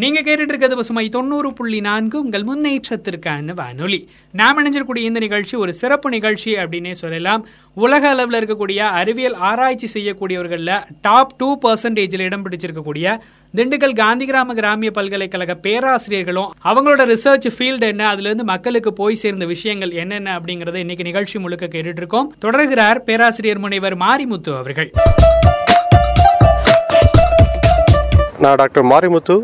நீங்க கேட்டுட்டு இருக்கிறது பசுமை தொண்ணூறு புள்ளி நான்கு உங்கள் முன்னேற்றத்திற்கான வானொலி. நாம் இணைஞ்சிருக்கூடிய இந்த நிகழ்ச்சி ஒரு சிறப்பு நிகழ்ச்சி அப்படின்னே சொல்லலாம். உலக அளவில் இருக்கக்கூடிய அறிவியல் ஆராய்ச்சி செய்யக்கூடியவர்களில் டாப் டூ பர்சன்டேஜில் இடம் பிடிச்சிருக்கக்கூடிய திண்டுக்கல் காந்தி கிராம கிராமிய பல்கலைக்கழக பேராசிரியர்களும் அவங்களோட ரிசர்ச் ஃபீல்டு என்ன அதுல இருந்து மக்களுக்கு போய் சேர்ந்த விஷயங்கள் என்னென்ன அப்படிங்கறத இன்னைக்கு நிகழ்ச்சி முழுக்க கேட்டுட்டு இருக்கோம் தொடர்கிறார் பேராசிரியர் முனைவர் மாரிமுத்து அவர்கள். நான் டாக்டர் மாரிமுத்து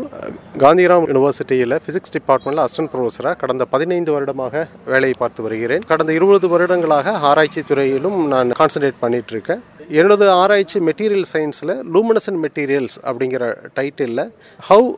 காந்திராம் யூனிவர்சிட்டியில் ஃபிசிக்ஸ் டிபார்ட்மெண்ட்டில் அசிஸ்டன்ட் ப்ரொஃபஸராக கடந்த பதினைந்து வருடமாக வேலையை பார்த்து வருகிறேன். கடந்த இருபது வருடங்களாக ஆராய்ச்சி துறையிலும் நான் கான்சன்ட்ரேட் பண்ணிட்டு இருக்கேன். என்னோட ஆராய்ச்சி மெட்டீரியல் சயின்ஸில் லூமினசன் மெட்டீரியல்ஸ் அப்படிங்கிற டைட்டிலில் how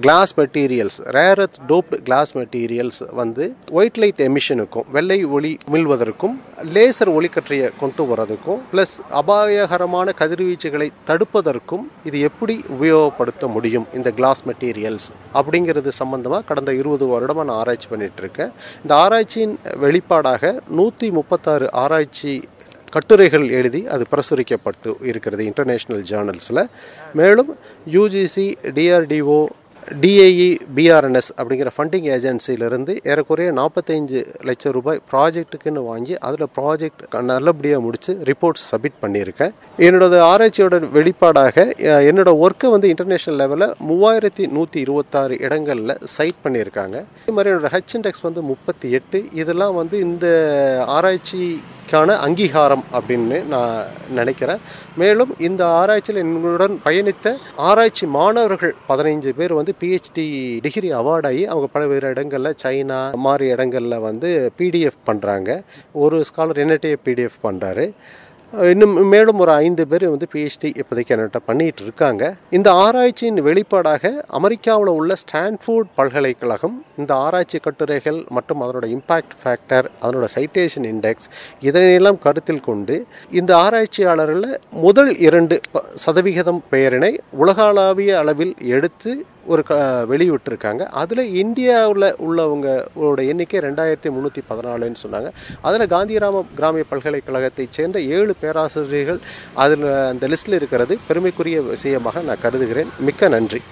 glass materials rare earth doped glass materials வந்து ஒயிட் லைட் எமிஷனுக்கும் வெள்ளை ஒளி உமிழ்வதற்கும் லேசர் ஒளிக்கற்றையை கொண்டு வரதுக்கும் ப்ளஸ் அபாயகரமான கதிர்வீச்சுகளை தடுப்பதற்கும் இது எப்படி உபயோகப்படுத்த முடியும் இந்த கிளாஸ் மெட்டீரியல்ஸ் அப்படிங்கிறது சம்பந்தமாக கடந்த இருபது வருடமாக நான் ஆராய்ச்சி பண்ணிகிட்ருக்கேன் இருக்கேன் இந்த ஆராய்ச்சியின் வெளிப்பாடாக நூற்றி முப்பத்தாறு ஆராய்ச்சி கட்டுரைகள் எழுதி அது பிரசுரிக்கப்பட்டு இருக்கிறது இன்டர்நேஷ்னல் ஜேர்னல்ஸில் மேலும் யூஜிசி டிஆர்டிஓ டிஏஇ பிஆர்என்எஸ் அப்படிங்கிற ஃபண்டிங் ஏஜென்சியிலிருந்து ஏறக்குறைய நாற்பத்தஞ்சு லட்சம் ரூபாய் ப்ராஜெக்ட்டுக்குன்னு வாங்கி அதில் ப்ராஜெக்ட் நல்லபடியாக முடித்து ரிப்போர்ட்ஸ் சப்மிட் பண்ணியிருக்கேன். என்னோட ஆராய்ச்சியோட வெளிப்பாடாக என்னோடய என்னோட ஒர்க்கை வந்து இன்டர்நேஷ்னல் லெவலில் மூவாயிரத்தி நூற்றி இருபத்தாறு இடங்களில் சைட் பண்ணியிருக்காங்க. அதே மாதிரி என்னோடய ஹச் இண்டெக்ஸ் வந்து முப்பத்தி எட்டு. இதெல்லாம் வந்து இந்த ஆராய்ச்சி ஆராய்ச்சிக்கான அங்கீகாரம் அப்படின்னு நான் நினைக்கிறேன். மேலும் இந்த ஆராய்ச்சியில் என்னுடன் பயணித்த ஆராய்ச்சி மாணவர்கள் பதினைஞ்சு பேர் வந்து பிஹெச்டி டிகிரி அவார்டாகி அவங்க பல்வேறு இடங்களில் சைனா மாதிரி இடங்களில் வந்து பிடிஎஃப் பண்ணுறாங்க ஒரு ஸ்காலர் என்ஐடிஏ பிடிஎஃப் பண்ணுறாரு இன்னும் மேலும் ஒரு ஐந்து பேர் வந்து பிஹெச்டி இப்போதைக்கு என்கிட்ட பண்ணிட்டு இருக்காங்க. இந்த ஆராய்ச்சியின் வெளிப்பாடாக அமெரிக்காவில் உள்ள ஸ்டான்ஃபோர்ட் பல்கலைக்கழகம் இந்த ஆராய்ச்சி கட்டுரைகள் மற்றும் அதனோட இம்பாக்ட் ஃபேக்டர் அதனோட சைட்டேஷன் இண்டெக்ஸ் இதனையெல்லாம் கருத்தில் கொண்டு இந்த ஆராய்ச்சியாளர்களில் முதல் இரண்டு ப- சதவிகிதம் பெயரினை உலகளாவிய அளவில் எடுத்து ஒரு க வெளியிட்டிருக்காங்க. அதில் இந்தியாவில் உள்ளவங்களோட எண்ணிக்கை ரெண்டாயிரத்தி முந்நூற்றி பதினாலுன்னு சொன்னாங்க. அதில் காந்திராம கிராமிய பல்கலைக்கழகத்தைச் சேர்ந்த ஏழு பேராசிரியர்கள் அதில் அந்த லிஸ்ட்டில் இருக்கிறது பெருமைக்குரிய விஷயமாக நான் கருதுகிறேன். மிக்க நன்றி.